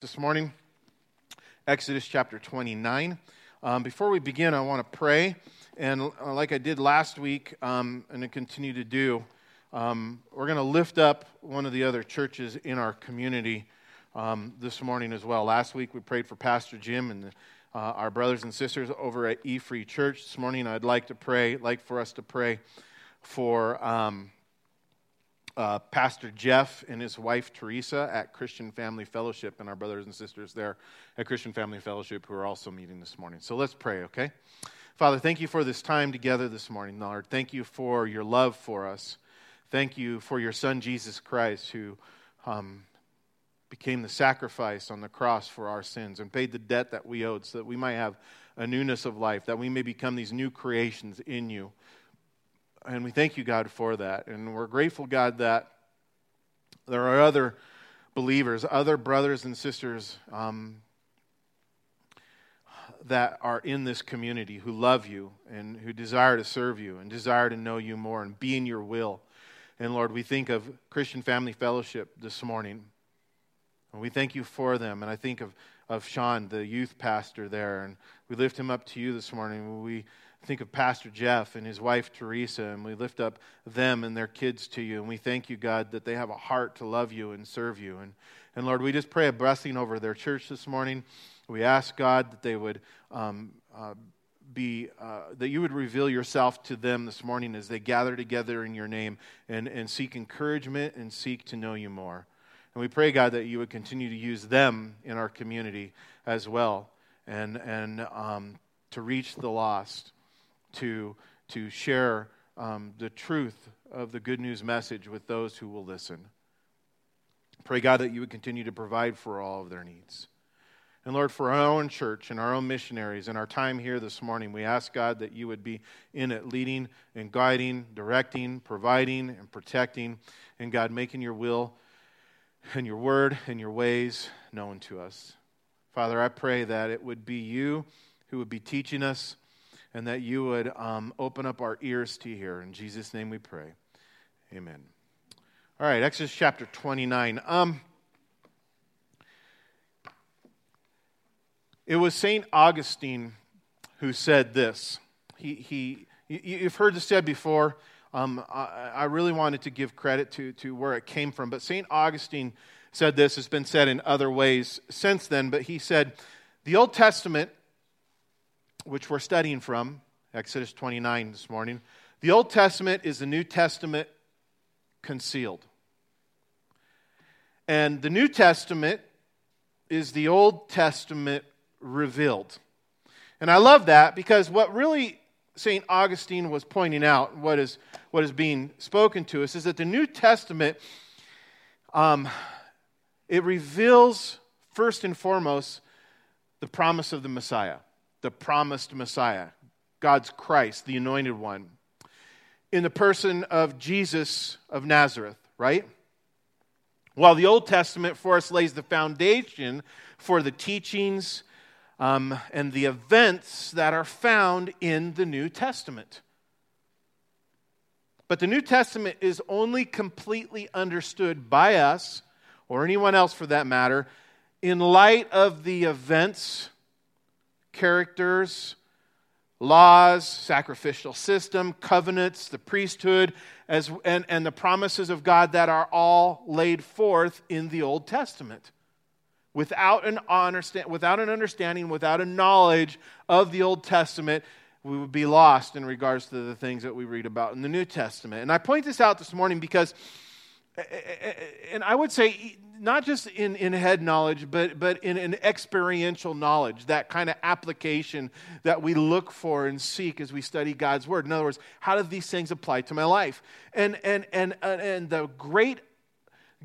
this morning, Exodus chapter 29. Um, before we begin, I want to pray. And uh, like I did last week, um, and I continue to do, um, we're going to lift up one of the other churches in our community um, this morning as well. Last week, we prayed for Pastor Jim and uh, our brothers and sisters over at E Free Church. This morning, I'd like to pray, like for us to pray for um, uh, Pastor Jeff and his wife Teresa at Christian Family Fellowship, and our brothers and sisters there at Christian Family Fellowship who are also meeting this morning. So let's pray, okay? Father, thank you for this time together this morning, Lord. Thank you for your love for us. Thank you for your Son, Jesus Christ, who um, became the sacrifice on the cross for our sins and paid the debt that we owed so that we might have a newness of life, that we may become these new creations in you. And we thank you, God, for that. And we're grateful, God, that there are other believers, other brothers and sisters um, that are in this community who love you and who desire to serve you and desire to know you more and be in your will. And Lord, we think of Christian Family Fellowship this morning. And we thank you for them. And I think of, of Sean, the youth pastor there. And we lift him up to you this morning. We think of Pastor Jeff and his wife Teresa, and we lift up them and their kids to you. And we thank you, God, that they have a heart to love you and serve you. And, and Lord, we just pray a blessing over their church this morning. We ask, God, that they would um, uh, be, uh, that you would reveal yourself to them this morning as they gather together in your name and, and seek encouragement and seek to know you more. And we pray, God, that you would continue to use them in our community as well and, and um, to reach the lost to, to share um, the truth of the good news message with those who will listen. Pray, God, that you would continue to provide for all of their needs. And Lord, for our own church and our own missionaries and our time here this morning, we ask God that you would be in it, leading and guiding, directing, providing, and protecting, and God, making your will and your word and your ways known to us. Father, I pray that it would be you who would be teaching us and that you would um, open up our ears to hear. In Jesus' name we pray. Amen. All right, Exodus chapter 29. Um, it was St. Augustine who said this. He, he, you've heard this said before. Um, I, I, really wanted to give credit to, to where it came from, but St. Augustine said this. It's been said in other ways since then, but he said, The Old Testament which we're studying from, Exodus 29 this morning, the Old Testament is the New Testament concealed. And the New Testament is the Old Testament revealed. And I love that because what really St. Augustine was pointing out, what is, what is being spoken to us, is that the New Testament, um, it reveals first and foremost the promise of the Messiah the promised Messiah, God's Christ, the anointed one, in the person of Jesus of Nazareth, right? While the Old Testament for us lays the foundation for the teachings um, and the events that are found in the New Testament. But the New Testament is only completely understood by us, or anyone else for that matter, in light of the events characters, laws, sacrificial system, covenants, the priesthood, as, and, and the promises of God that are all laid forth in the Old Testament. Without an, understand, without an understanding, without a knowledge of the Old Testament, we would be lost in regards to the things that we read about in the New Testament. And I point this out this morning because, and I would say, not just in, in head knowledge, but, but in an experiential knowledge, that kind of application that we look for and seek as we study God's Word. In other words, how do these things apply to my life? And, and, and, uh, and the great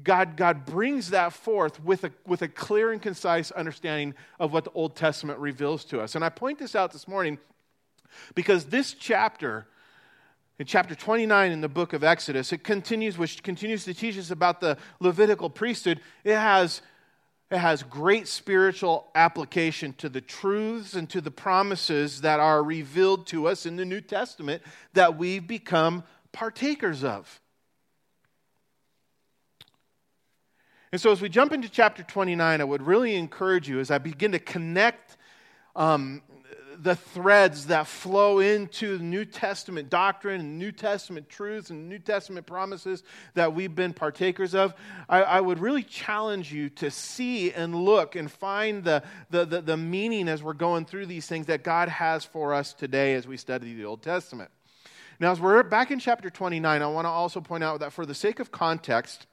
God, God brings that forth with a, with a clear and concise understanding of what the Old Testament reveals to us. And I point this out this morning because this chapter in chapter 29 in the book of Exodus, it continues, which continues to teach us about the Levitical priesthood. It has, it has great spiritual application to the truths and to the promises that are revealed to us in the New Testament that we've become partakers of. And so, as we jump into chapter 29, I would really encourage you as I begin to connect um, the threads that flow into New Testament doctrine and New Testament truths and New Testament promises that we've been partakers of, I, I would really challenge you to see and look and find the, the, the, the meaning as we're going through these things that God has for us today as we study the Old Testament. Now, as we're back in chapter 29, I want to also point out that for the sake of context,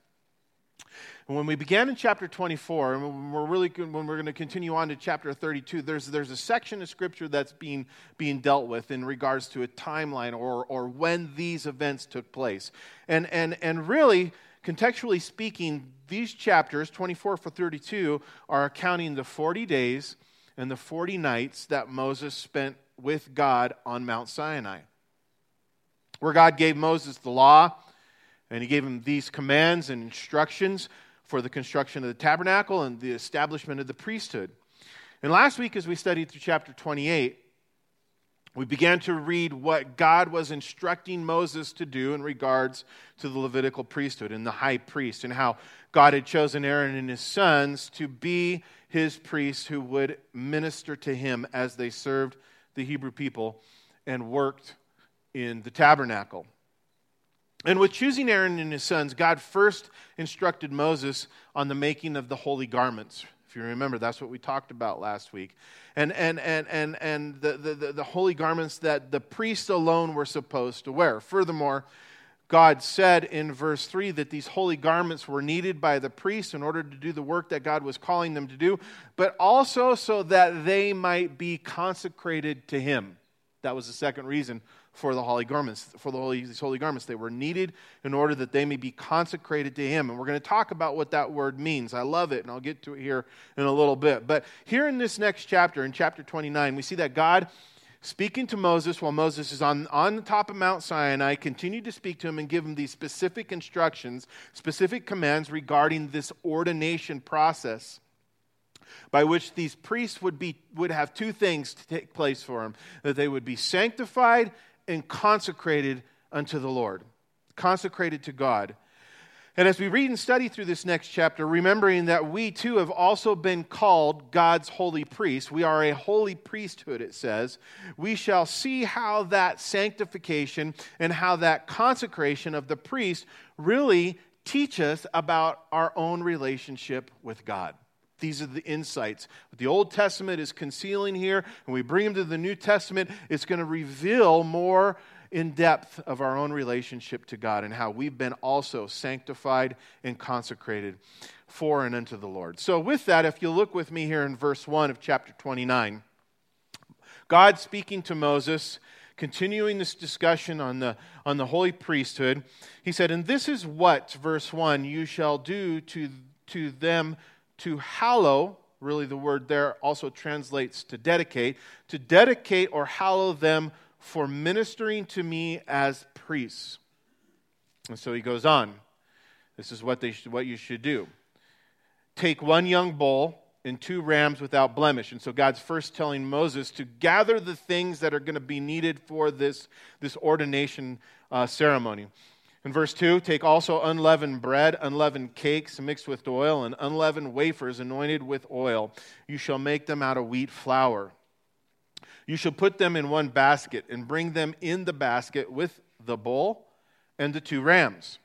when we began in chapter 24, and we're really when we're going to continue on to chapter 32, there's, there's a section of scripture that's being, being dealt with in regards to a timeline or, or when these events took place. And, and, and really, contextually speaking, these chapters, 24 for 32, are accounting the 40 days and the 40 nights that Moses spent with God on Mount Sinai, where God gave Moses the law and he gave him these commands and instructions for the construction of the tabernacle and the establishment of the priesthood. And last week, as we studied through chapter 28, we began to read what God was instructing Moses to do in regards to the Levitical priesthood and the high priest, and how God had chosen Aaron and his sons to be his priests who would minister to him as they served the Hebrew people and worked in the tabernacle. And with choosing Aaron and his sons, God first instructed Moses on the making of the holy garments. If you remember, that's what we talked about last week. And, and, and, and, and the, the, the holy garments that the priests alone were supposed to wear. Furthermore, God said in verse 3 that these holy garments were needed by the priests in order to do the work that God was calling them to do, but also so that they might be consecrated to Him. That was the second reason for the holy garments, for the holy, these holy garments. They were needed in order that they may be consecrated to Him. And we're going to talk about what that word means. I love it, and I'll get to it here in a little bit. But here in this next chapter, in chapter 29, we see that God speaking to Moses while Moses is on, on the top of Mount Sinai, continued to speak to him and give him these specific instructions, specific commands regarding this ordination process by which these priests would, be, would have two things to take place for them that they would be sanctified and consecrated unto the Lord, consecrated to God. And as we read and study through this next chapter, remembering that we too have also been called God's holy priests, we are a holy priesthood, it says, we shall see how that sanctification and how that consecration of the priest really teach us about our own relationship with God. These are the insights. What the Old Testament is concealing here, and we bring them to the New Testament, it's going to reveal more in depth of our own relationship to God and how we've been also sanctified and consecrated for and unto the Lord. So, with that, if you look with me here in verse 1 of chapter 29, God speaking to Moses, continuing this discussion on the, on the holy priesthood, he said, And this is what, verse 1, you shall do to, to them to hallow, really the word there also translates to dedicate, to dedicate or hallow them for ministering to me as priests. And so he goes on. This is what, they should, what you should do. Take one young bull and two rams without blemish. And so God's first telling Moses to gather the things that are going to be needed for this, this ordination uh, ceremony. In verse 2, take also unleavened bread, unleavened cakes mixed with oil, and unleavened wafers anointed with oil. You shall make them out of wheat flour. You shall put them in one basket and bring them in the basket with the bull and the two rams.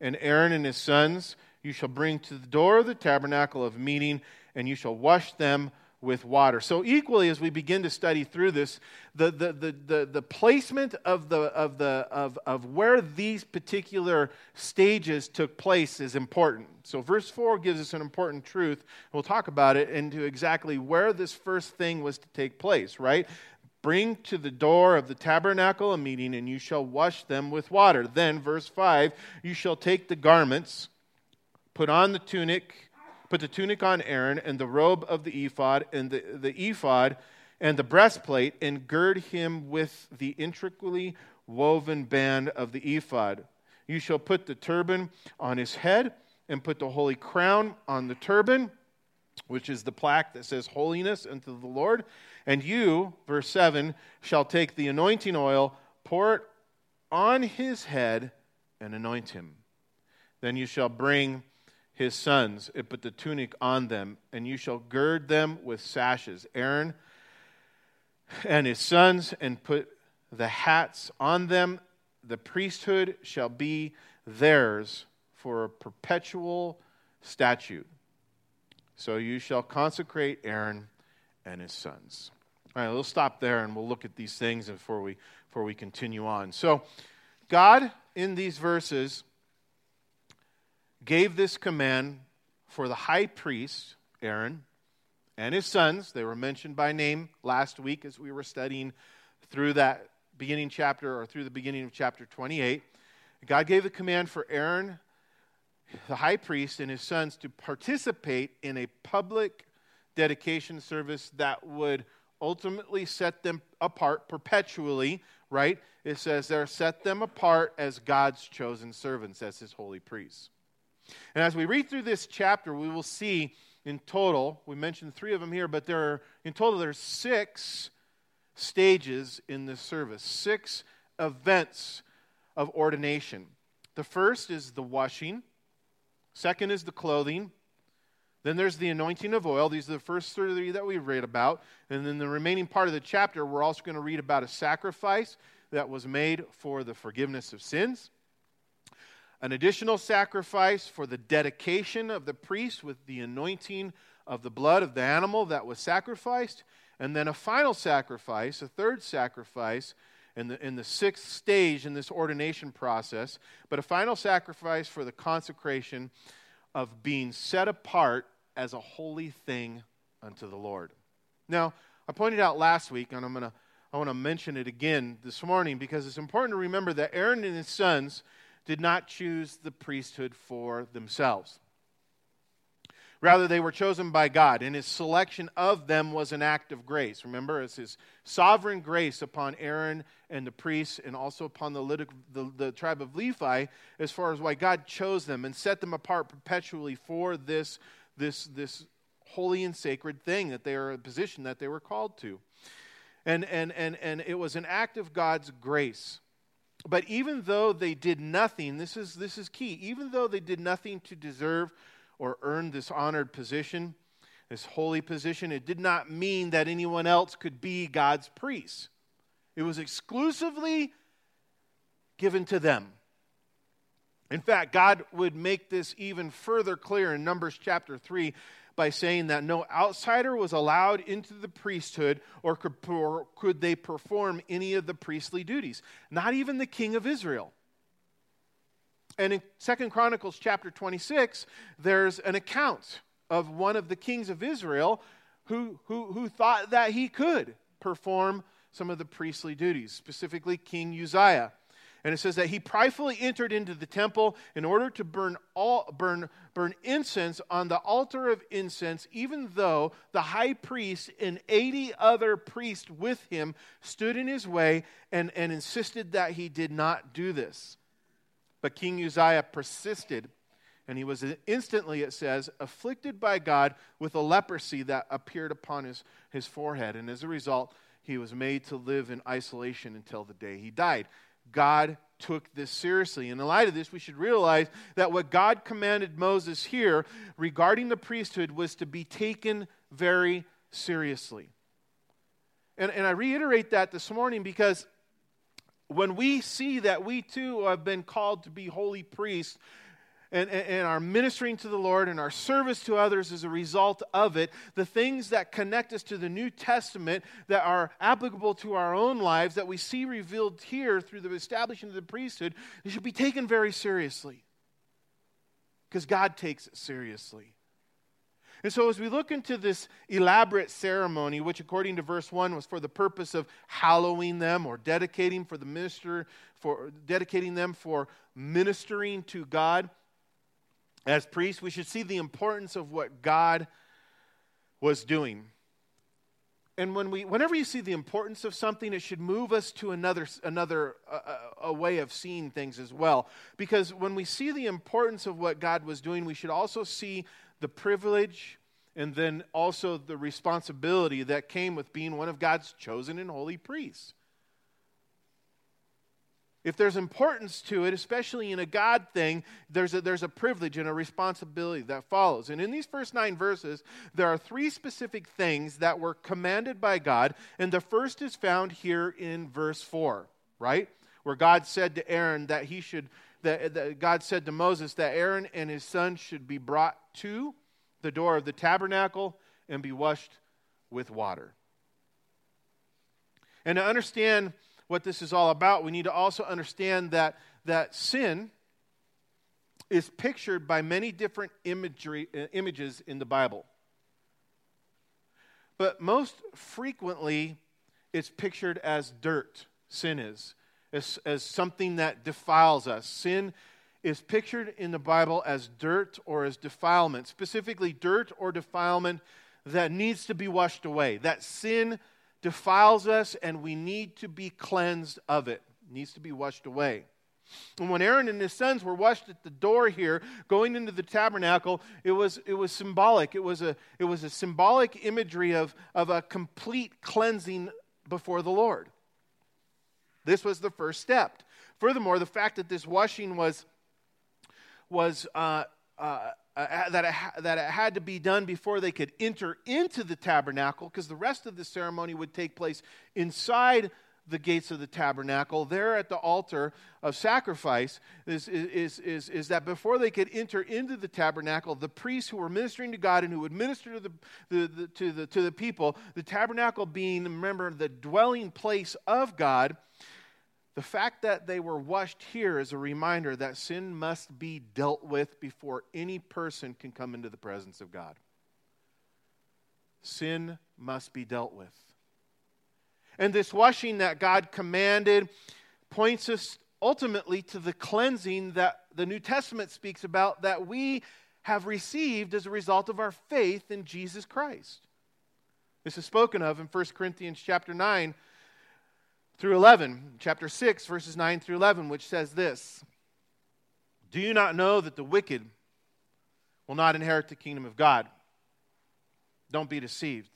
And Aaron and his sons you shall bring to the door of the tabernacle of meeting, and you shall wash them with water. So, equally, as we begin to study through this, the, the, the, the, the placement of, the, of, the, of, of where these particular stages took place is important. So, verse 4 gives us an important truth. We'll talk about it into exactly where this first thing was to take place, right? Bring to the door of the tabernacle a meeting, and you shall wash them with water. Then, verse 5, you shall take the garments, put on the tunic, Put the tunic on Aaron and the robe of the ephod and the, the ephod and the breastplate and gird him with the intricately woven band of the ephod. You shall put the turban on his head and put the holy crown on the turban, which is the plaque that says holiness unto the Lord. And you, verse 7, shall take the anointing oil, pour it on his head, and anoint him. Then you shall bring his sons, and put the tunic on them, and you shall gird them with sashes. Aaron and his sons, and put the hats on them. The priesthood shall be theirs for a perpetual statute. So you shall consecrate Aaron and his sons. All right, we'll stop there and we'll look at these things before we, before we continue on. So, God, in these verses, gave this command for the high priest, Aaron, and his sons. They were mentioned by name last week as we were studying through that beginning chapter or through the beginning of chapter 28. God gave the command for Aaron, the high priest, and his sons to participate in a public dedication service that would ultimately set them apart perpetually, right? It says there, set them apart as God's chosen servants, as his holy priests. And as we read through this chapter, we will see in total, we mentioned three of them here, but there are, in total, there's six stages in this service, six events of ordination. The first is the washing, second is the clothing, then there's the anointing of oil. These are the first three that we read about. And then the remaining part of the chapter, we're also going to read about a sacrifice that was made for the forgiveness of sins an additional sacrifice for the dedication of the priest with the anointing of the blood of the animal that was sacrificed, and then a final sacrifice, a third sacrifice in the, in the sixth stage in this ordination process, but a final sacrifice for the consecration of being set apart as a holy thing unto the Lord. Now, I pointed out last week, and I'm gonna I want to mention it again this morning because it's important to remember that Aaron and his sons did not choose the priesthood for themselves. Rather, they were chosen by God, and his selection of them was an act of grace. Remember, it's his sovereign grace upon Aaron and the priests, and also upon the, the, the, tribe of Levi, as far as why God chose them and set them apart perpetually for this, this, this holy and sacred thing that they are a position that they were called to. And, and, and, and it was an act of God's grace. But even though they did nothing, this is, this is key, even though they did nothing to deserve or earn this honored position, this holy position, it did not mean that anyone else could be God's priest. It was exclusively given to them. In fact, God would make this even further clear in Numbers chapter 3 by saying that no outsider was allowed into the priesthood or could, or could they perform any of the priestly duties, not even the king of Israel. And in Second Chronicles chapter 26, there's an account of one of the kings of Israel who, who, who thought that he could perform some of the priestly duties, specifically King Uzziah. And it says that he pridefully entered into the temple in order to burn, all, burn, burn incense on the altar of incense, even though the high priest and 80 other priests with him stood in his way and, and insisted that he did not do this. But King Uzziah persisted, and he was instantly, it says, afflicted by God with a leprosy that appeared upon his, his forehead. And as a result, he was made to live in isolation until the day he died. God took this seriously. In the light of this, we should realize that what God commanded Moses here regarding the priesthood was to be taken very seriously. And, and I reiterate that this morning because when we see that we too have been called to be holy priests, and, and, our ministering to the Lord and our service to others as a result of it, the things that connect us to the New Testament that are applicable to our own lives that we see revealed here through the establishment of the priesthood, they should be taken very seriously. Because God takes it seriously. And so, as we look into this elaborate ceremony, which according to verse 1 was for the purpose of hallowing them or dedicating for the minister, for dedicating them for ministering to God, as priests, we should see the importance of what God was doing. And when we, whenever you see the importance of something, it should move us to another, another uh, a way of seeing things as well. Because when we see the importance of what God was doing, we should also see the privilege and then also the responsibility that came with being one of God's chosen and holy priests. If there's importance to it, especially in a God thing, there's a, there's a privilege and a responsibility that follows. And in these first nine verses, there are three specific things that were commanded by God. And the first is found here in verse 4, right? Where God said to Aaron that he should, that, that God said to Moses that Aaron and his sons should be brought to the door of the tabernacle and be washed with water. And to understand what this is all about, we need to also understand that, that sin is pictured by many different imagery, uh, images in the Bible. But most frequently, it's pictured as dirt, sin is, as, as something that defiles us. Sin is pictured in the Bible as dirt or as defilement, specifically dirt or defilement that needs to be washed away, that sin defiles us and we need to be cleansed of it. it needs to be washed away. And when Aaron and his sons were washed at the door here, going into the tabernacle, it was, it was symbolic. It was, a, it was a symbolic imagery of, of a complete cleansing before the Lord. This was the first step. Furthermore, the fact that this washing was, was uh, uh, uh, that, it ha- that it had to be done before they could enter into the tabernacle, because the rest of the ceremony would take place inside the gates of the tabernacle, there at the altar of sacrifice, is, is, is, is, that before they could enter into the tabernacle, the priests who were ministering to God and who would minister to the, the, the, to, the, to the people, the tabernacle being, remember, the dwelling place of God, the fact that they were washed here is a reminder that sin must be dealt with before any person can come into the presence of God. Sin must be dealt with. And this washing that God commanded points us ultimately to the cleansing that the New Testament speaks about that we have received as a result of our faith in Jesus Christ. This is spoken of in 1 Corinthians chapter 9 through 11, chapter 6, verses 9 through 11, which says this Do you not know that the wicked will not inherit the kingdom of God? Don't be deceived.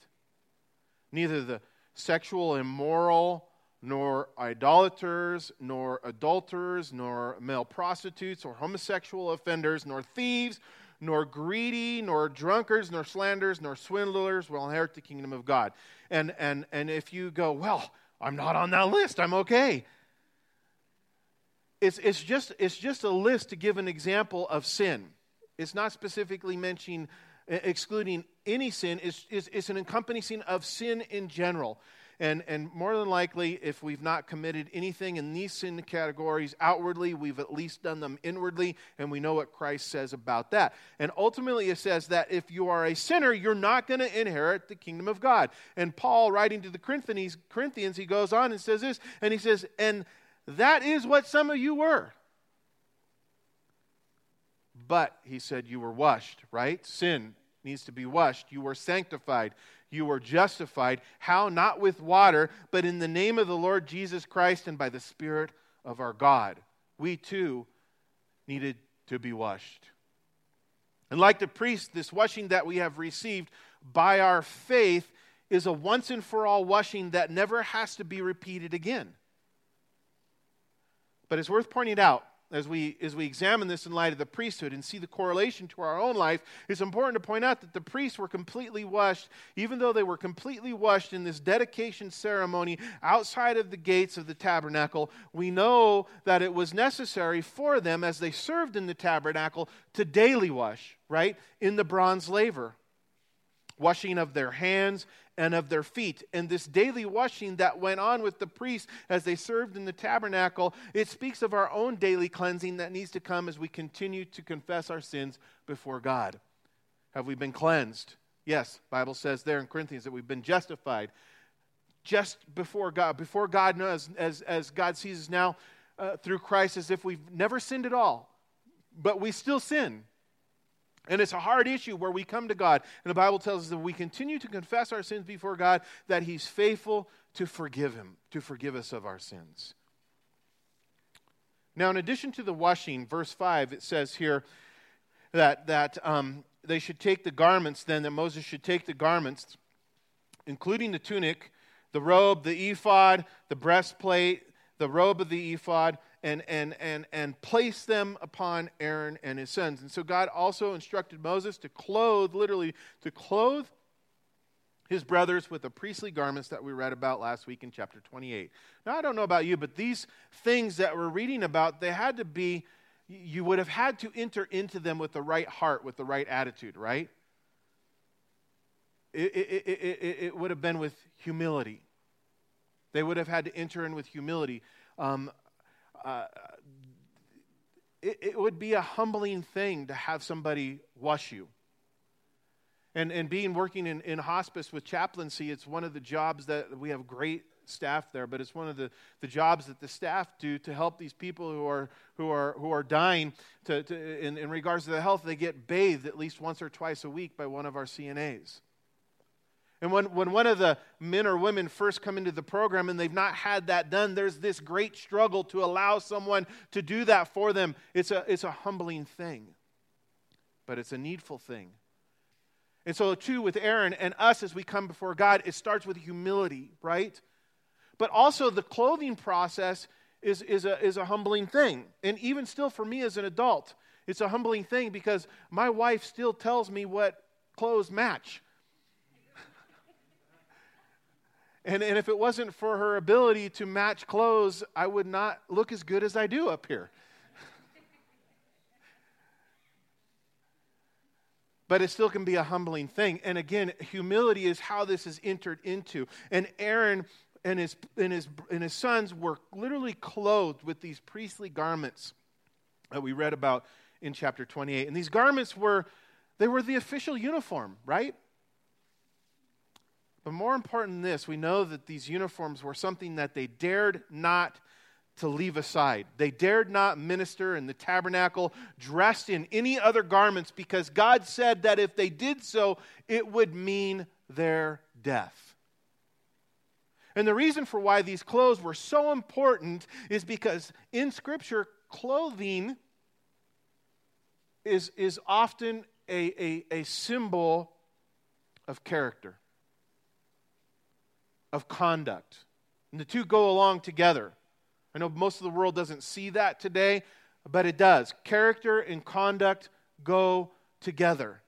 Neither the sexual immoral, nor idolaters, nor adulterers, nor male prostitutes, or homosexual offenders, nor thieves, nor greedy, nor drunkards, nor slanderers, nor swindlers will inherit the kingdom of God. And, and, and if you go, well, I'm not on that list. I'm okay. It's, it's, just, it's just a list to give an example of sin. It's not specifically mentioning, excluding any sin. It's, it's, it's an encompassing of sin in general. And, and more than likely, if we've not committed anything in these sin categories outwardly, we've at least done them inwardly, and we know what Christ says about that. And ultimately, it says that if you are a sinner, you're not going to inherit the kingdom of God. And Paul, writing to the Corinthians, Corinthians, he goes on and says this, and he says, And that is what some of you were. But, he said, you were washed, right? Sin needs to be washed. You were sanctified you were justified. How? Not with water, but in the name of the Lord Jesus Christ and by the Spirit of our God. We too needed to be washed. And like the priest, this washing that we have received by our faith is a once and for all washing that never has to be repeated again. But it's worth pointing out as we, as we examine this in light of the priesthood and see the correlation to our own life, it's important to point out that the priests were completely washed, even though they were completely washed in this dedication ceremony outside of the gates of the tabernacle. We know that it was necessary for them as they served in the tabernacle to daily wash, right, in the bronze laver washing of their hands and of their feet. And this daily washing that went on with the priests as they served in the tabernacle, it speaks of our own daily cleansing that needs to come as we continue to confess our sins before God. Have we been cleansed? Yes, Bible says there in Corinthians that we've been justified just before God, before God knows, as, as God sees us now uh, through Christ, as if we've never sinned at all. But we still sin. And it's a hard issue where we come to God. And the Bible tells us that we continue to confess our sins before God, that He's faithful to forgive Him, to forgive us of our sins. Now, in addition to the washing, verse 5, it says here that, that um, they should take the garments, then, that Moses should take the garments, including the tunic, the robe, the ephod, the breastplate, the robe of the ephod, and, and, and, and place them upon Aaron and his sons. And so God also instructed Moses to clothe, literally, to clothe his brothers with the priestly garments that we read about last week in chapter 28. Now, I don't know about you, but these things that we're reading about, they had to be, you would have had to enter into them with the right heart, with the right attitude, right? It, it, it, it would have been with humility. They would have had to enter in with humility. Um, uh, it, it would be a humbling thing to have somebody wash you. And, and being working in, in hospice with chaplaincy, it's one of the jobs that we have great staff there, but it's one of the, the jobs that the staff do to help these people who are, who are, who are dying to, to, in, in regards to their health. They get bathed at least once or twice a week by one of our CNAs. And when, when one of the men or women first come into the program and they've not had that done, there's this great struggle to allow someone to do that for them. It's a, it's a humbling thing, but it's a needful thing. And so, too, with Aaron and us as we come before God, it starts with humility, right? But also, the clothing process is, is, a, is a humbling thing. And even still, for me as an adult, it's a humbling thing because my wife still tells me what clothes match. And, and if it wasn't for her ability to match clothes, I would not look as good as I do up here. but it still can be a humbling thing. And again, humility is how this is entered into. And Aaron and his, and his, and his sons were literally clothed with these priestly garments that we read about in chapter 28. And these garments were, they were the official uniform, right? But more important than this, we know that these uniforms were something that they dared not to leave aside. They dared not minister in the tabernacle dressed in any other garments because God said that if they did so, it would mean their death. And the reason for why these clothes were so important is because in Scripture, clothing is, is often a, a, a symbol of character of conduct. And the two go along together. I know most of the world doesn't see that today, but it does. Character and conduct go together.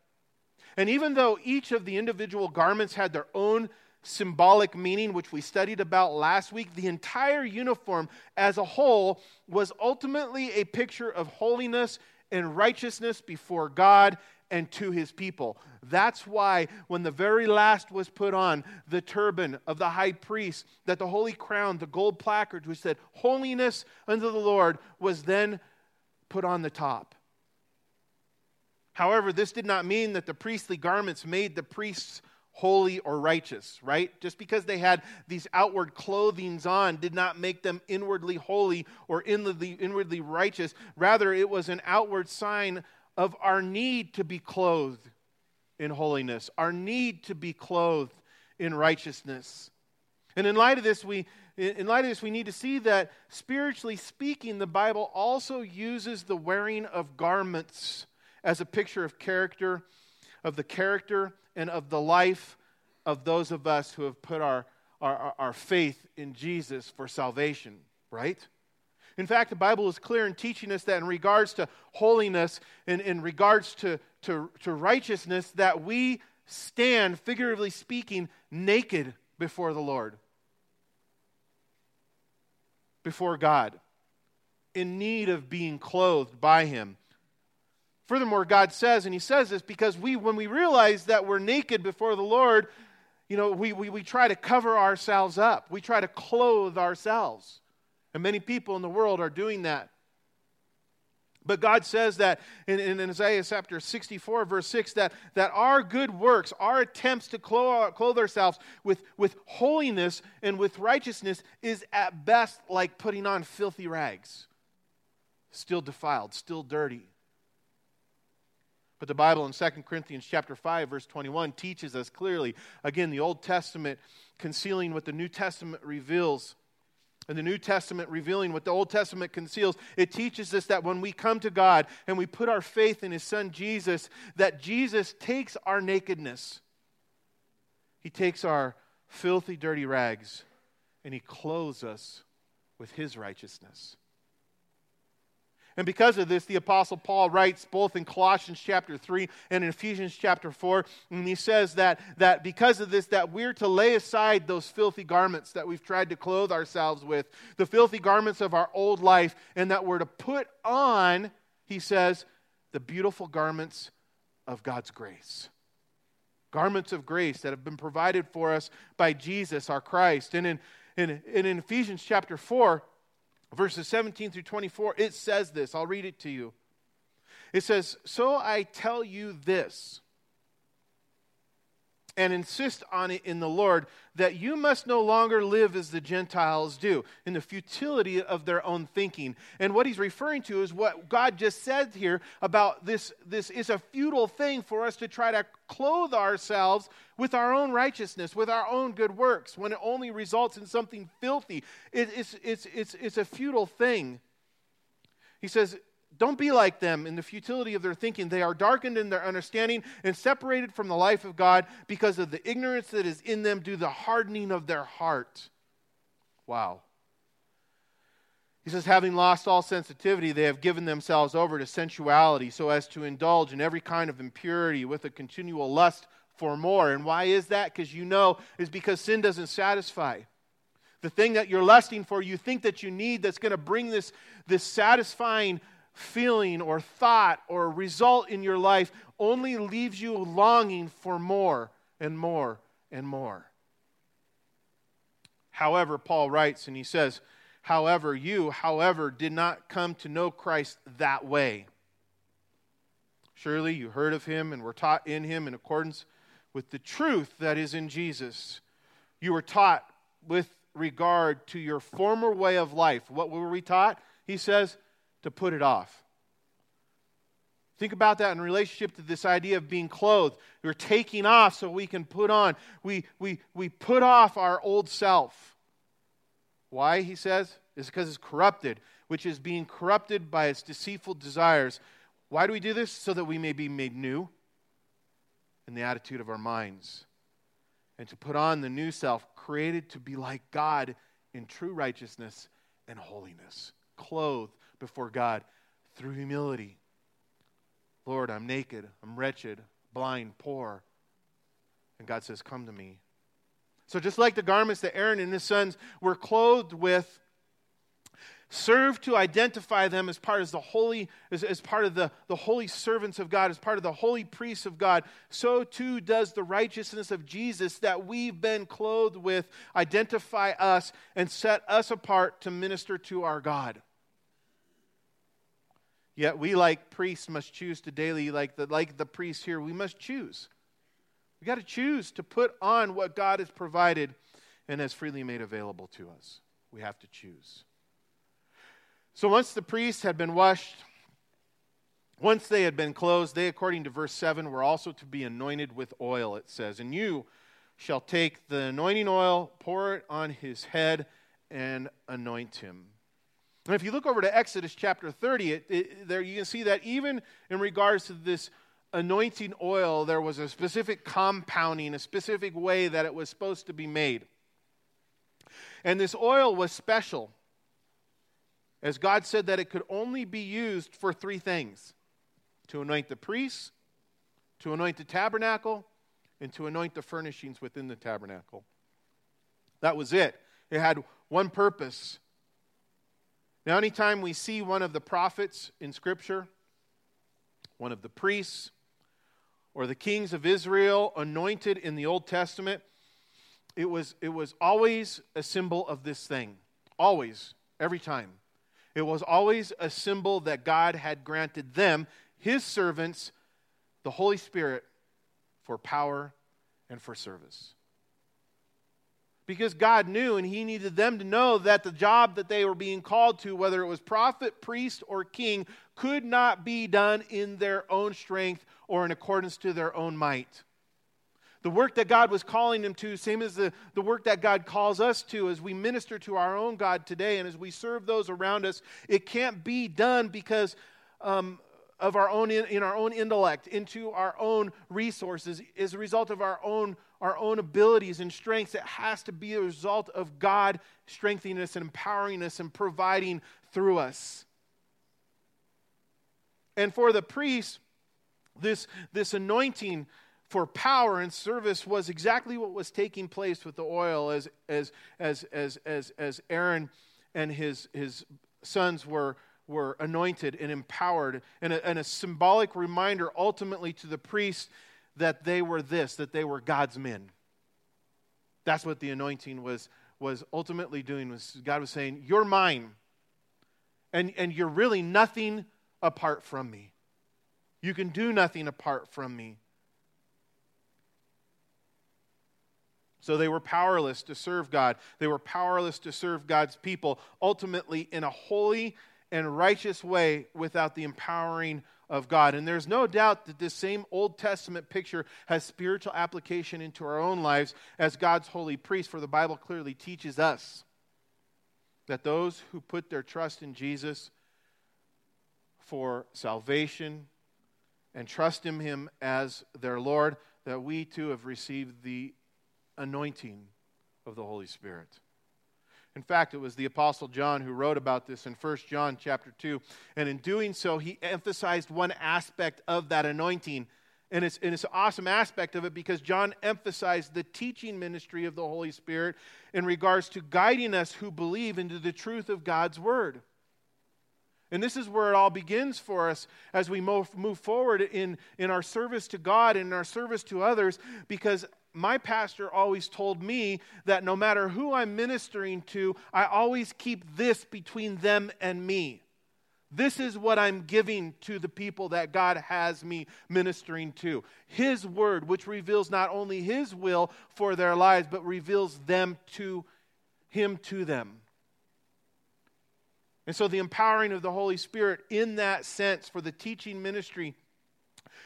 And even though each of the individual garments had their own symbolic meaning, which we studied about last week, the entire uniform as a whole was ultimately a picture of holiness and righteousness before God and to his people. That's why, when the very last was put on, the turban of the high priest, that the holy crown, the gold placard which said, Holiness unto the Lord, was then put on the top. However, this did not mean that the priestly garments made the priests holy or righteous, right? Just because they had these outward clothings on did not make them inwardly holy or inwardly, inwardly righteous. Rather, it was an outward sign of our need to be clothed in holiness, our need to be clothed in righteousness. And in light of this, we in light of this, we need to see that spiritually speaking, the Bible also uses the wearing of garments as a picture of character, of the character and of the life of those of us who have put our, our, our faith in Jesus for salvation, right? In fact, the Bible is clear in teaching us that in regards to holiness and in regards to, to, to righteousness, that we stand, figuratively speaking, naked before the Lord, before God, in need of being clothed by Him. Furthermore, God says, and He says this because we, when we realize that we're naked before the Lord, you know, we, we, we try to cover ourselves up. We try to clothe ourselves. And many people in the world are doing that. But God says that in, in, Isaiah chapter 64, verse 6, that, that our good works, our attempts to clothe, clothe ourselves with, with holiness and with righteousness, is at best like putting on filthy rags. Still defiled, still dirty. But the Bible in 2 Corinthians chapter 5 verse 21 teaches us clearly again the Old Testament concealing what the New Testament reveals and the New Testament revealing what the Old Testament conceals, it teaches us that when we come to God and we put our faith in His Son Jesus, that Jesus takes our nakedness, He takes our filthy, dirty rags, and He clothes us with His righteousness. And because of this, the Apostle Paul writes both in Colossians chapter 3 and in Ephesians chapter 4, and he says that, that because of this, that we're to lay aside those filthy garments that we've tried to clothe ourselves with, the filthy garments of our old life, and that we're to put on, he says, the beautiful garments of God's grace. Garments of grace that have been provided for us by Jesus, our Christ. And in, in, in Ephesians chapter 4, verses 17 through 24, it says this. I'll read it to you. It says, So I tell you this and insist on it in the Lord that you must no longer live as the Gentiles do, in the futility of their own thinking. And what he's referring to is what God just said here about this. This is a futile thing for us to try to clothe ourselves with our own righteousness, with our own good works, when it only results in something filthy. It, it's, it's, it's, it's a futile thing. He says, don't be like them in the futility of their thinking. They are darkened in their understanding and separated from the life of God because of the ignorance that is in them due to the hardening of their heart. Wow. He says, having lost all sensitivity, they have given themselves over to sensuality so as to indulge in every kind of impurity with a continual lust for more. And why is that? Because you know, is because sin doesn't satisfy. The thing that you're lusting for, you think that you need that's going to bring this, this satisfying feeling or thought or result in your life only leaves you longing for more and more and more. However, Paul writes and he says, However, you, however, did not come to know Christ that way. Surely you heard of him and were taught in him in accordance with the truth that is in Jesus. You were taught with regard to your former way of life. What were we taught? He says, to put it off. Think about that in relationship to this idea of being clothed. We're taking off so we can put on. We, we, we put off our old self. Why, he says? Is because it's corrupted, which is being corrupted by its deceitful desires. Why do we do this? So that we may be made new in the attitude of our minds. And to put on the new self, created to be like God in true righteousness and holiness, clothed before God through humility. Lord, I'm naked, I'm wretched, blind, poor. And God says, Come to me. So, just like the garments that Aaron and his sons were clothed with, serve to identify them as part of the holy, as, as part of the, the holy servants of God, as part of the holy priests of God, so too does the righteousness of Jesus that we've been clothed with identify us and set us apart to minister to our God. Yet we, like priests, must choose to daily, like the, like the priests here, we must choose. We got to choose to put on what God has provided and has freely made available to us. We have to choose. So once the priests had been washed, once they had been closed, they, according to verse 7, were also to be anointed with oil, it says. And you shall take the anointing oil, pour it on his head, and anoint him. And if you look over to Exodus chapter 30, it, it, there you can see that even in regards to this anointing oil, there was a specific compounding, a specific way that it was supposed to be made. And this oil was special, as God said that it could only be used for three things to anoint the priests, to anoint the tabernacle, and to anoint the furnishings within the tabernacle. That was it. It had one purpose now, anytime we see one of the prophets in Scripture, one of the priests, or the kings of Israel anointed in the Old Testament, it was, it was always a symbol of this thing. Always, every time. It was always a symbol that God had granted them, his servants, the Holy Spirit, for power and for service because God knew and He needed them to know that the job that they were being called to, whether it was prophet, priest, or king, could not be done in their own strength or in accordance to their own might. The work that God was calling them to, same as the, the work that God calls us to as we minister to our own God today and as we serve those around us, it can't be done because um, of our own in, in our own intellect, into our own resources, as a result of our own our own abilities and strengths. It has to be a result of God strengthening us and empowering us and providing through us. And for the priest, this, this anointing for power and service was exactly what was taking place with the oil as, as, as, as, as, as Aaron and his, his sons were, were anointed and empowered, and a, and a symbolic reminder ultimately to the priests that they were this, that they were God's men. That's what the anointing was, was ultimately doing, was God was saying, You're mine, and, and you're really nothing apart from me. You can do nothing apart from me. So they were powerless to serve God. They were powerless to serve God's people, ultimately in a holy and righteous way without the empowering of God. And there's no doubt that this same Old Testament picture has spiritual application into our own lives as God's holy priest, for the Bible clearly teaches us that those who put their trust in Jesus for salvation, and trust in Him as their Lord, that we too have received the anointing of the Holy Spirit. In fact, it was the apostle John who wrote about this in 1 John chapter 2, and in doing so he emphasized one aspect of that anointing. And it's, and it's an awesome aspect of it because John emphasized the teaching ministry of the Holy Spirit in regards to guiding us who believe into the truth of God's Word. And this is where it all begins for us as we move, move forward in, in our service to God and in our service to others, because my pastor always told me that no matter who I'm ministering to, I always keep this between them and me. This is what I'm giving to the people that God has me ministering to. His word, which reveals not only His will for their lives, but reveals them to Him to them. And so the empowering of the Holy Spirit in that sense for the teaching ministry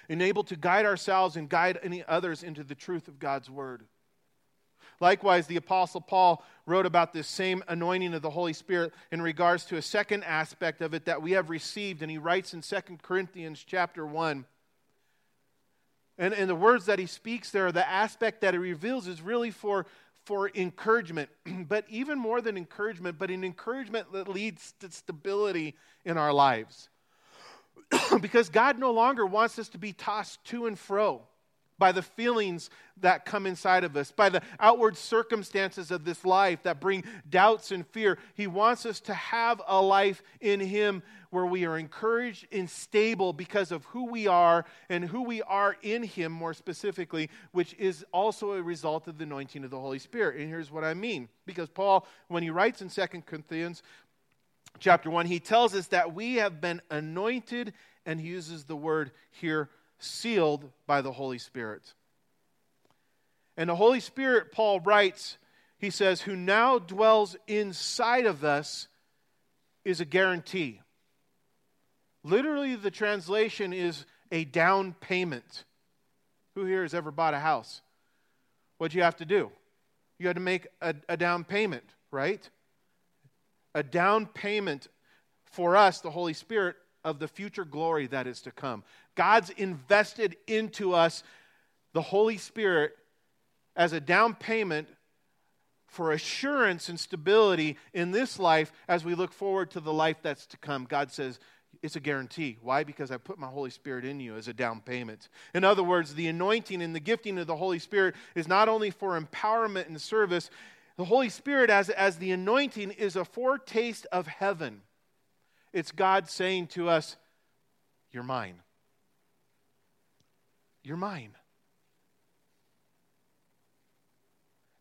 enabled to guide ourselves and guide any others into the truth of God's word. Likewise, the Apostle Paul wrote about this same anointing of the Holy Spirit in regards to a second aspect of it that we have received, and he writes in 2 Corinthians chapter 1. And, and the words that he speaks there, the aspect that he reveals is really for for encouragement, but even more than encouragement, but an encouragement that leads to stability in our lives. because God no longer wants us to be tossed to and fro by the feelings that come inside of us, by the outward circumstances of this life that bring doubts and fear. He wants us to have a life in Him where we are encouraged and stable because of who we are and who we are in Him, more specifically, which is also a result of the anointing of the Holy Spirit. And here's what I mean. Because Paul, when he writes in 2 Corinthians chapter 1, he tells us that we have been anointed, and he uses the word here sealed by the Holy Spirit. And the Holy Spirit, Paul writes, he says, who now dwells inside of us is a guarantee. Literally, the translation is a down payment. Who here has ever bought a house? What'd you have to do? You had to make a, a down payment, right? A down payment for us, the Holy Spirit, of the future glory that is to come. God's invested into us the Holy Spirit as a down payment for assurance and stability in this life as we look forward to the life that's to come. God says, it's a guarantee. Why? Because I put my Holy Spirit in you as a down payment. In other words, the anointing and the gifting of the Holy Spirit is not only for empowerment and service, the Holy Spirit, as, as the anointing, is a foretaste of heaven. It's God saying to us, You're mine. You're mine.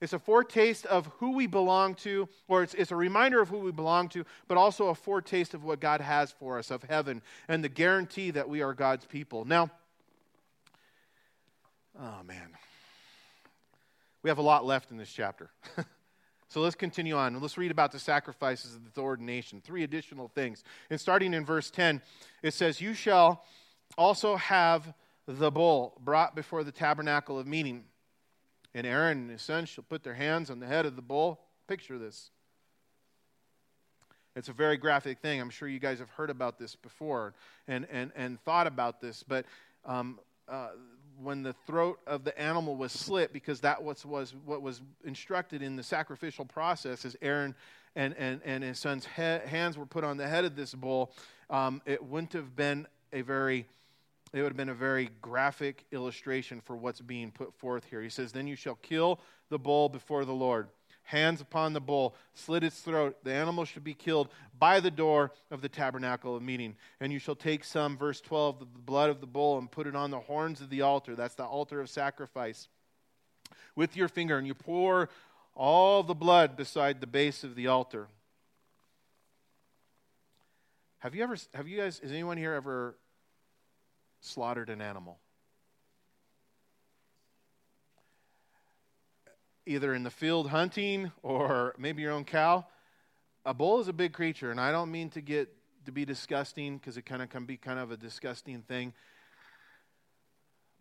It's a foretaste of who we belong to, or it's, it's a reminder of who we belong to, but also a foretaste of what God has for us, of heaven, and the guarantee that we are God's people. Now, oh man, we have a lot left in this chapter. So let's continue on. Let's read about the sacrifices of the ordination. Three additional things. And starting in verse 10, it says, You shall also have the bull brought before the tabernacle of meeting. And Aaron and his sons shall put their hands on the head of the bull. Picture this. It's a very graphic thing. I'm sure you guys have heard about this before and, and, and thought about this. But um, uh, when the throat of the animal was slit, because that was, was what was instructed in the sacrificial process, as Aaron and, and, and his son's he- hands were put on the head of this bull, um, it wouldn't have been a very it would have been a very graphic illustration for what's being put forth here. He says, Then you shall kill the bull before the Lord. Hands upon the bull, slit its throat. The animal should be killed by the door of the tabernacle of meeting. And you shall take some, verse 12, the blood of the bull and put it on the horns of the altar. That's the altar of sacrifice. With your finger, and you pour all the blood beside the base of the altar. Have you ever, have you guys, has anyone here ever slaughtered an animal? Either in the field hunting or maybe your own cow. A bull is a big creature, and I don't mean to get to be disgusting because it kind of can be kind of a disgusting thing.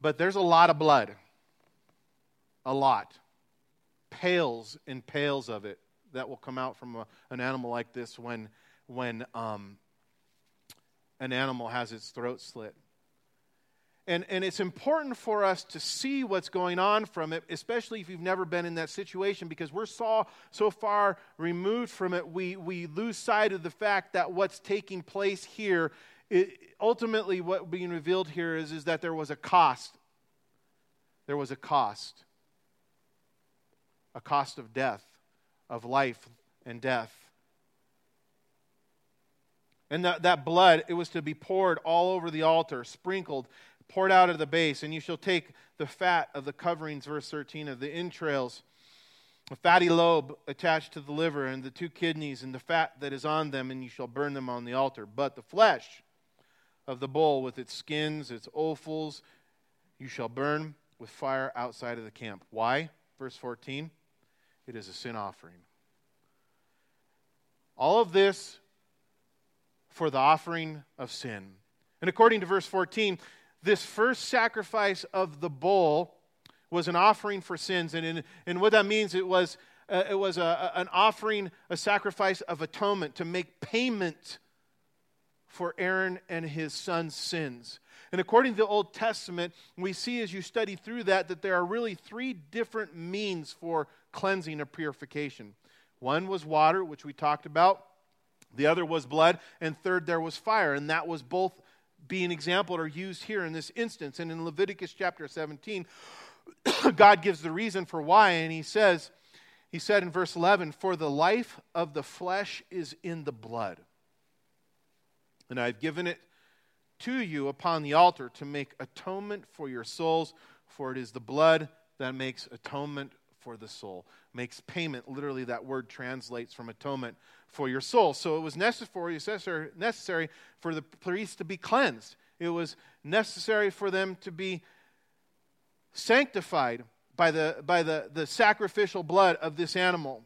But there's a lot of blood. A lot. Pails and pails of it that will come out from a, an animal like this when, when um, an animal has its throat slit. And, and it's important for us to see what's going on from it, especially if you've never been in that situation, because we're so, so far removed from it, we, we lose sight of the fact that what's taking place here, it, ultimately, what being revealed here is, is that there was a cost. There was a cost. A cost of death, of life and death. And that, that blood, it was to be poured all over the altar, sprinkled, poured out of the base. And you shall take the fat of the coverings, verse 13, of the entrails, a fatty lobe attached to the liver, and the two kidneys, and the fat that is on them, and you shall burn them on the altar. But the flesh of the bull, with its skins, its offals, you shall burn with fire outside of the camp. Why? Verse 14, it is a sin offering. All of this for the offering of sin. And according to verse 14, this first sacrifice of the bull was an offering for sins. And, in, and what that means, it was, uh, it was a, an offering, a sacrifice of atonement to make payment for Aaron and his son's sins. And according to the Old Testament, we see as you study through that that there are really three different means for cleansing or purification. One was water, which we talked about. The other was blood. And third, there was fire. And that was both being exampled or used here in this instance. And in Leviticus chapter 17, God gives the reason for why. And he says, He said in verse 11, For the life of the flesh is in the blood. And I've given it to you upon the altar to make atonement for your souls, for it is the blood that makes atonement for the soul. Makes payment, literally, that word translates from atonement for your soul. So it was necessary, necessary for the priests to be cleansed. It was necessary for them to be sanctified by the, by the, the sacrificial blood of this animal.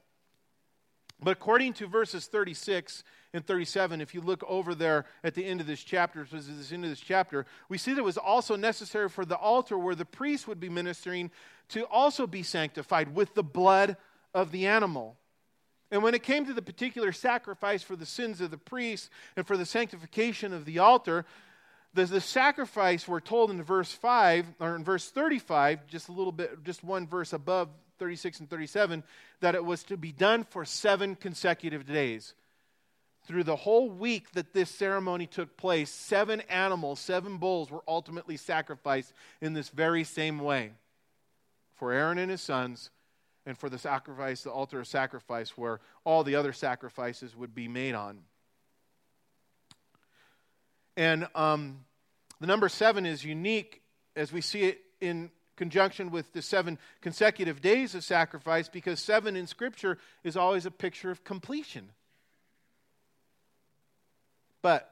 But according to verses 36 and 37, if you look over there at the end of this chapter, is the end of this chapter, we see that it was also necessary for the altar where the priest would be ministering to also be sanctified with the blood of the animal. And when it came to the particular sacrifice for the sins of the priests and for the sanctification of the altar, the, the sacrifice we're told in verse 5 or in verse 35 just a little bit just one verse above 36 and 37 that it was to be done for seven consecutive days. Through the whole week that this ceremony took place seven animals seven bulls were ultimately sacrificed in this very same way for aaron and his sons and for the sacrifice the altar of sacrifice where all the other sacrifices would be made on and um, the number seven is unique as we see it in conjunction with the seven consecutive days of sacrifice because seven in Scripture is always a picture of completion. But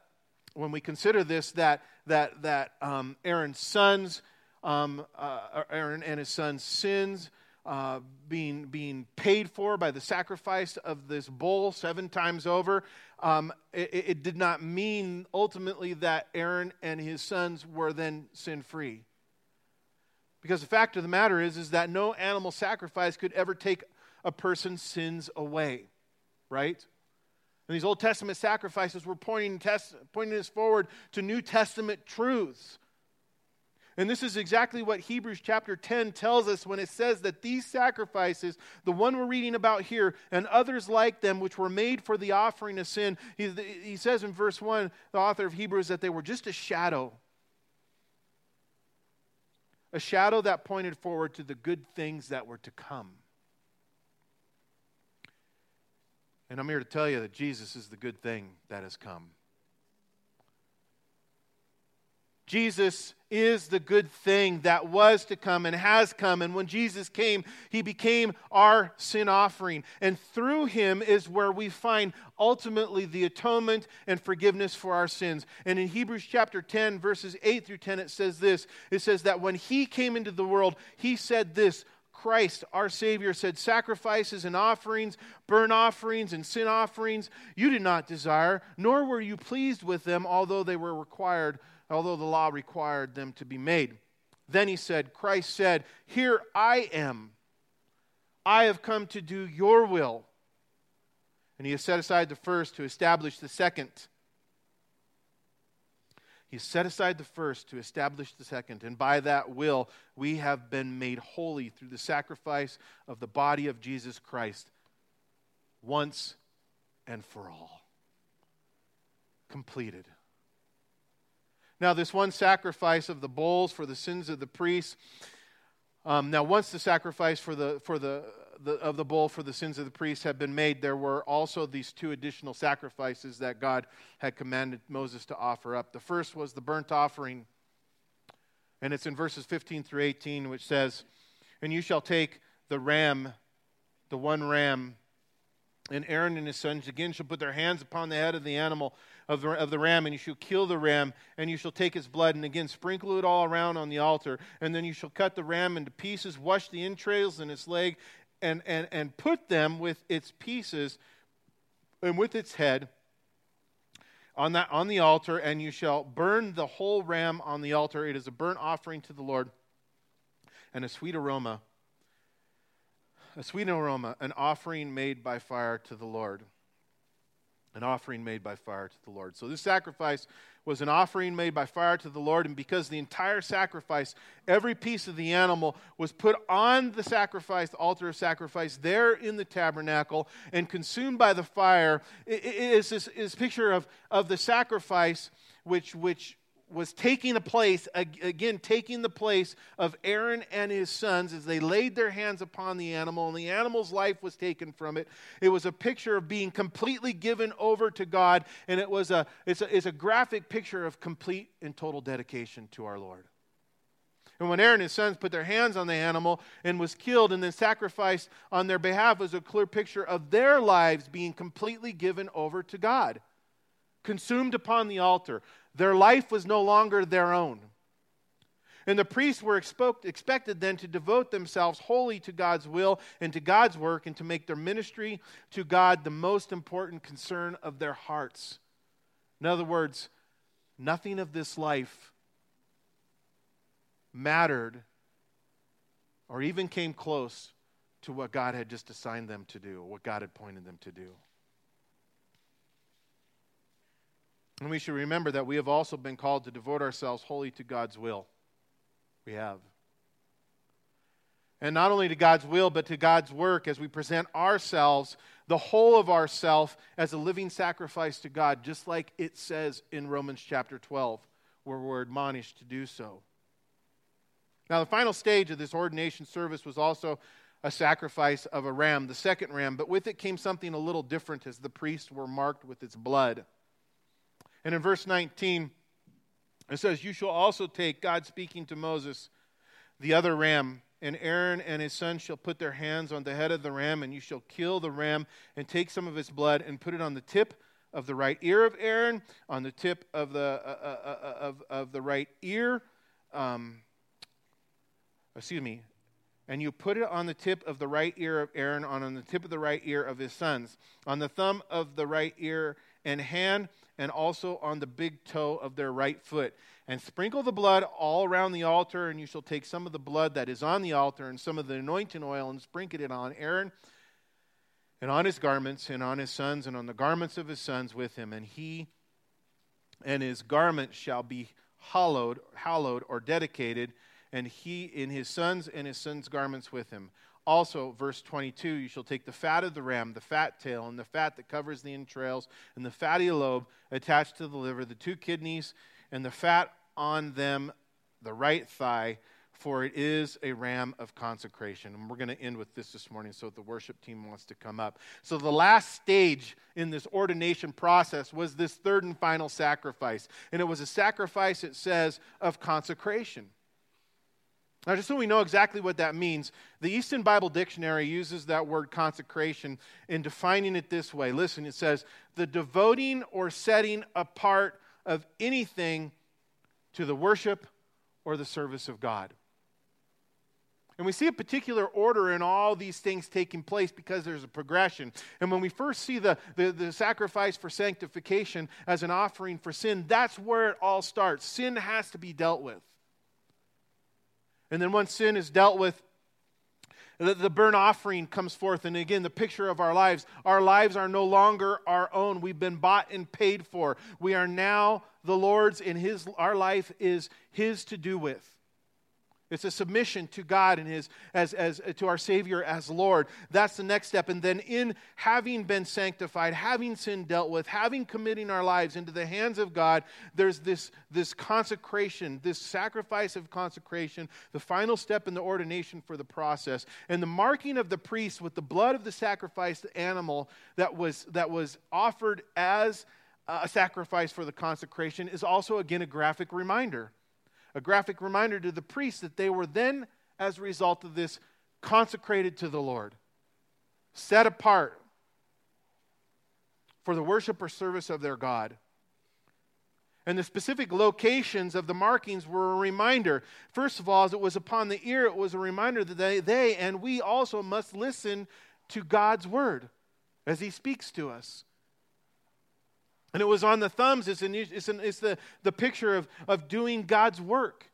when we consider this, that, that, that um, Aaron's sons, um, uh, Aaron and his sons' sins, uh, being, being paid for by the sacrifice of this bull seven times over, um, it, it, did not mean ultimately that Aaron and his sons were then sin free. Because the fact of the matter is, is that no animal sacrifice could ever take a person's sins away, right? And these Old Testament sacrifices were pointing, test, pointing us forward to New Testament truths And this is exactly what Hebrews chapter 10 tells us when it says that these sacrifices, the one we're reading about here, and others like them, which were made for the offering of sin, he, he says in verse 1, the author of Hebrews, that they were just a shadow. A shadow that pointed forward to the good things that were to come. And I'm here to tell you that Jesus is the good thing that has come. Jesus is the good thing that was to come and has come. And when Jesus came, he became our sin offering. And through him is where we find ultimately the atonement and forgiveness for our sins. And in Hebrews chapter 10, verses 8 through 10, it says this it says that when he came into the world, he said this. Christ, our Savior, said, Sacrifices and offerings, burnt offerings and sin offerings, you did not desire, nor were you pleased with them, although they were required although the law required them to be made. Then he said, Christ said, Here I am. I have come to do your will. And he has set aside the first to establish the second. He set aside the first to establish the second. And by that will, we have been made holy through the sacrifice of the body of Jesus Christ once and for all. Completed. Now, this one sacrifice of the bulls for the sins of the priests. Um, now, once the sacrifice for the, for the, the, of the bull for the sins of the priests had been made, there were also these two additional sacrifices that God had commanded Moses to offer up. The first was the burnt offering, and it's in verses 15 through 18, which says, And you shall take the ram, the one ram, and Aaron and his sons again shall put their hands upon the head of the animal of the, of the ram, and you shall kill the ram, and you shall take its blood, and again sprinkle it all around on the altar. And then you shall cut the ram into pieces, wash the entrails and its leg, and, and, and put them with its pieces and with its head on, that, on the altar, and you shall burn the whole ram on the altar. It is a burnt offering to the Lord and a sweet aroma. A sweet aroma, an offering made by fire to the Lord an offering made by fire to the Lord. So this sacrifice was an offering made by fire to the Lord, and because the entire sacrifice, every piece of the animal was put on the sacrifice, the altar of sacrifice, there in the tabernacle, and consumed by the fire, it is this, is picture of, of the sacrifice which, which was taking a place, again, taking the place of Aaron and his sons as they laid their hands upon the animal, and the animal's life was taken from it. It was a picture of being completely given over to God, and it was a, it's a, it's a graphic picture of complete and total dedication to our Lord. And when Aaron and his sons put their hands on the animal and was killed and then sacrificed on their behalf, was a clear picture of their lives being completely given over to God consumed upon the altar. Their life was no longer their own. And the priests were expected then to devote themselves wholly to God's will and to God's work and to make their ministry to God the most important concern of their hearts. In other words, nothing of this life mattered or even came close to what God had just assigned them to do, what God had pointed them to do. And we should remember that we have also been called to devote ourselves wholly to God's will. We have. And not only to God's will, but to God's work as we present ourselves, the whole of ourself, as a living sacrifice to God, just like it says in Romans chapter 12, where we're admonished to do so. Now, the final stage of this ordination service was also a sacrifice of a ram, the second ram, but with it came something a little different as the priests were marked with its blood. And in verse 19, it says, You shall also take, God speaking to Moses, the other ram, and Aaron and his sons shall put their hands on the head of the ram, and you shall kill the ram and take some of its blood and put it on the tip of the right ear of Aaron, on the tip of the, uh, uh, uh, uh of, of the right ear. Um, excuse me. And you put it on the tip of the right ear of Aaron, on, on the tip of the right ear of his sons, on the thumb of the right ear and hand, and also on the big toe of their right foot. And sprinkle the blood all around the altar, and you shall take some of the blood that is on the altar and some of the anointing oil and sprinkle it on Aaron and on his garments and on his sons and on the garments of his sons with him. And he and his garments shall be hallowed, hallowed or dedicated, and he in his sons and his sons' garments with him. Also, verse 22 you shall take the fat of the ram, the fat tail, and the fat that covers the entrails, and the fatty lobe attached to the liver, the two kidneys, and the fat on them, the right thigh, for it is a ram of consecration. And we're going to end with this this morning, so the worship team wants to come up. So, the last stage in this ordination process was this third and final sacrifice. And it was a sacrifice, it says, of consecration. Now, just so we know exactly what that means, the Easton Bible Dictionary uses that word consecration in defining it this way. Listen, it says, the devoting or setting apart of anything to the worship or the service of God. And we see a particular order in all these things taking place because there's a progression. And when we first see the, the, the, sacrifice for sanctification as an offering for sin, that's where it all starts. Sin has to be dealt with. And then once sin is dealt with, the, burnt offering comes forth. And again, the picture of our lives. Our lives are no longer our own. We've been bought and paid for. We are now the Lord's, and his, our life is His to do with. It's a submission to God and his as, as uh, to our Savior as Lord. That's the next step. And then in having been sanctified, having sin dealt with, having committing our lives into the hands of God, there's this, this consecration, this sacrifice of consecration, the final step in the ordination for the process. And the marking of the priest with the blood of the sacrificed animal that was that was offered as uh, a sacrifice for the consecration is also again a graphic reminder a graphic reminder to the priests that they were then, as a result of this, consecrated to the Lord, set apart for the worship or service of their God. And the specific locations of the markings were a reminder. First of all, as it was upon the ear, it was a reminder that they, they and we also must listen to God's word as He speaks to us. And it was on the thumbs. It's, an, it's, an, it's the, the picture of, of doing God's work.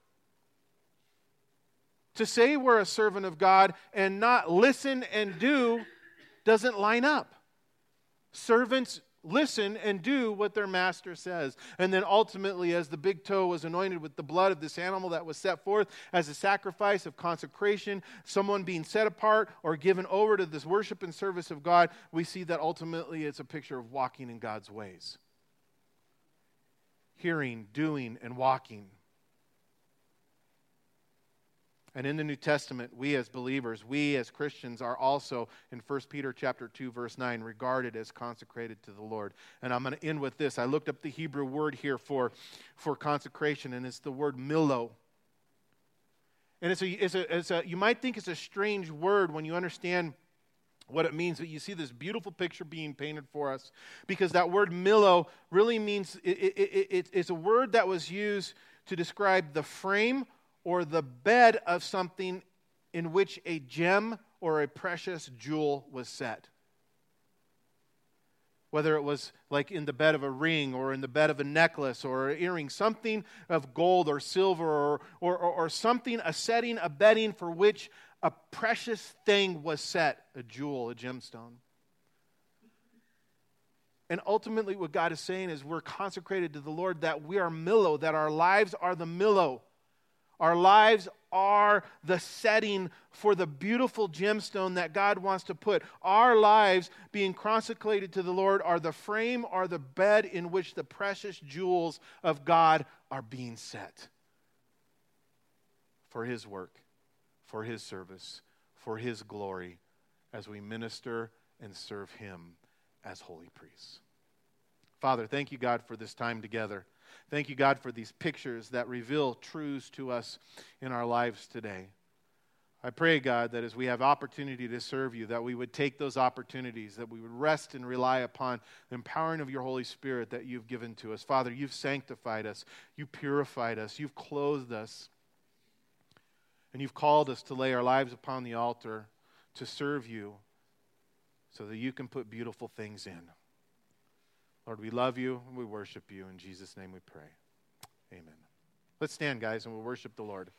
To say we're a servant of God and not listen and do doesn't line up. Servants listen and do what their master says. And then ultimately, as the big toe was anointed with the blood of this animal that was set forth as a sacrifice of consecration, someone being set apart or given over to this worship and service of God, we see that ultimately it's a picture of walking in God's ways hearing, doing, and walking. And in the New Testament, we as believers, we as Christians are also in 1 Peter chapter 2 verse 9 regarded as consecrated to the Lord. And I'm going to end with this. I looked up the Hebrew word here for for consecration and it's the word milo. And it's a, it's a, it's a you might think it's a strange word when you understand what it means. But you see this beautiful picture being painted for us because that word milo really means it, it, it, it's a word that was used to describe the frame or the bed of something in which a gem or a precious jewel was set. Whether it was like in the bed of a ring or in the bed of a necklace or an earring, something of gold or silver or, or, or, or something, a setting, a bedding for which a precious thing was set a jewel, a gemstone. And ultimately, what God is saying is we're consecrated to the Lord, that we are Milo, that our lives are the Milo. Our lives are the setting for the beautiful gemstone that God wants to put. Our lives, being consecrated to the Lord, are the frame are the bed in which the precious jewels of God are being set for His work for his service, for his glory, as we minister and serve him as holy priests. Father, thank you, God, for this time together. Thank you, God, for these pictures that reveal truths to us in our lives today. I pray, God, that as we have opportunity to serve you, that we would take those opportunities, that we would rest and rely upon the empowering of your Holy Spirit that you've given to us. Father, you've sanctified us, you purified us, you've clothed us. And you've called us to lay our lives upon the altar to serve you so that you can put beautiful things in. Lord, we love you and we worship you. In Jesus' name we pray. Amen. Let's stand, guys, and we'll worship the Lord.